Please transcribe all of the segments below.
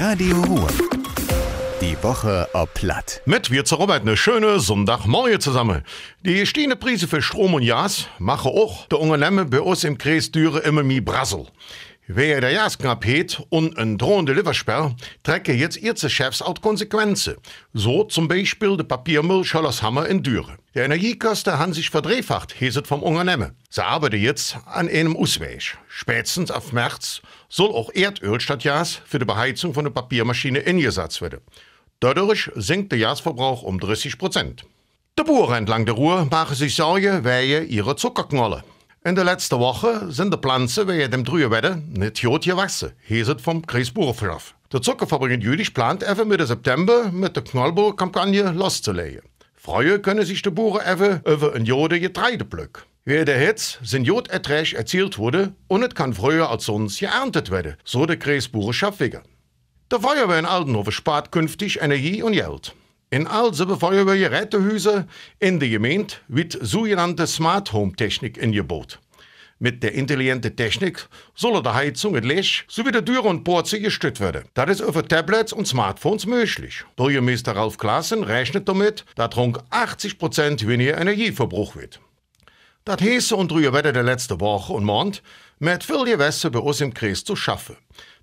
Radio Ruhr. Die Woche ob Platt. Mit wir zur Robert eine schöne Sonntagmorgen zusammen. Die gestiegene Preise für Strom und Gas machen auch der Unternehmen bei uns im Kreis Düre immer mehr Brassel. Wer der Jasknappheit und ein drohende Liefersperr trecken jetzt ihre Chefs auch Konsequenzen. So zum Beispiel der Papiermüll Schollershammer in Düre. Die Energiekosten haben sich verdreifacht, es vom Unternehmen. Sie arbeiten jetzt an einem Ausweg. Spätestens auf März soll auch Erdöl statt Gas für die Beheizung von der Papiermaschine eingesetzt werden. Dadurch sinkt der Gasverbrauch um 30 Prozent. Die Bauern entlang der Ruhr machen sich Sorgen wegen ihrer Zuckerknolle. In der letzten Woche sind die Pflanzen wegen dem Trübewetter nicht gut gewachsen, hieß es vom Kreis Bauernverlauf. Der Zuckerfabrik Jülich plant even Mitte September mit der Knollbaukampagne loszulegen. Freuen können sich die Bauern even über ein Jode Getreideblöck. Wie der Hitz sind Joderträge erzielt wurde und es kann früher als sonst geerntet werden, so der Kreis Bauerschaft wegen. Der Feuerwehr in Aldenhofen spart künftig Energie und Geld. In all sieben Feuerwehrgerätehäuser in der Gemeinde wird sogenannte Smart Home Technik ingebaut. Mit der intelligenten Technik soll die Heizung, das Licht sowie die Tür und Porze gestützt werden. Das ist über Tablets und Smartphones möglich. Bürgermeister Ralf Klaassen rechnet damit, dass rund 80% weniger Energieverbrauch wird. Das heiße und drüber Wetter der letzten Woche und Monat mit viel Gewässer bei uns im Kreis zu schaffen.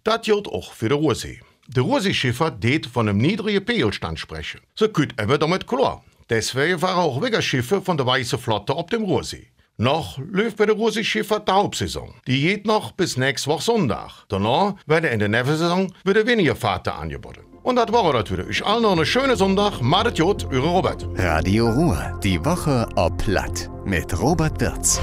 Das gilt auch für den Ruhrsee. Der Ruhrseeschiffer det von einem niedrigen Pegelstand sprechen. So kütt eben damit klar. Deswegen fahren auch Weggerschiffe von der Weißen Flotte auf dem Ruhrsee. Noch läuft bei der Ruhrseeschiffer die Hauptsaison. Die geht noch bis nächste Woche Sonntag. Danach werden in der Nebensaison wieder weniger Fahrten angeboten. Und das war wieder. Ich allen noch einen schönen Sonntag. Madet Jod, eure Robert. Radio Ruhr. Die Woche ob Platt. Mit Robert Wirz.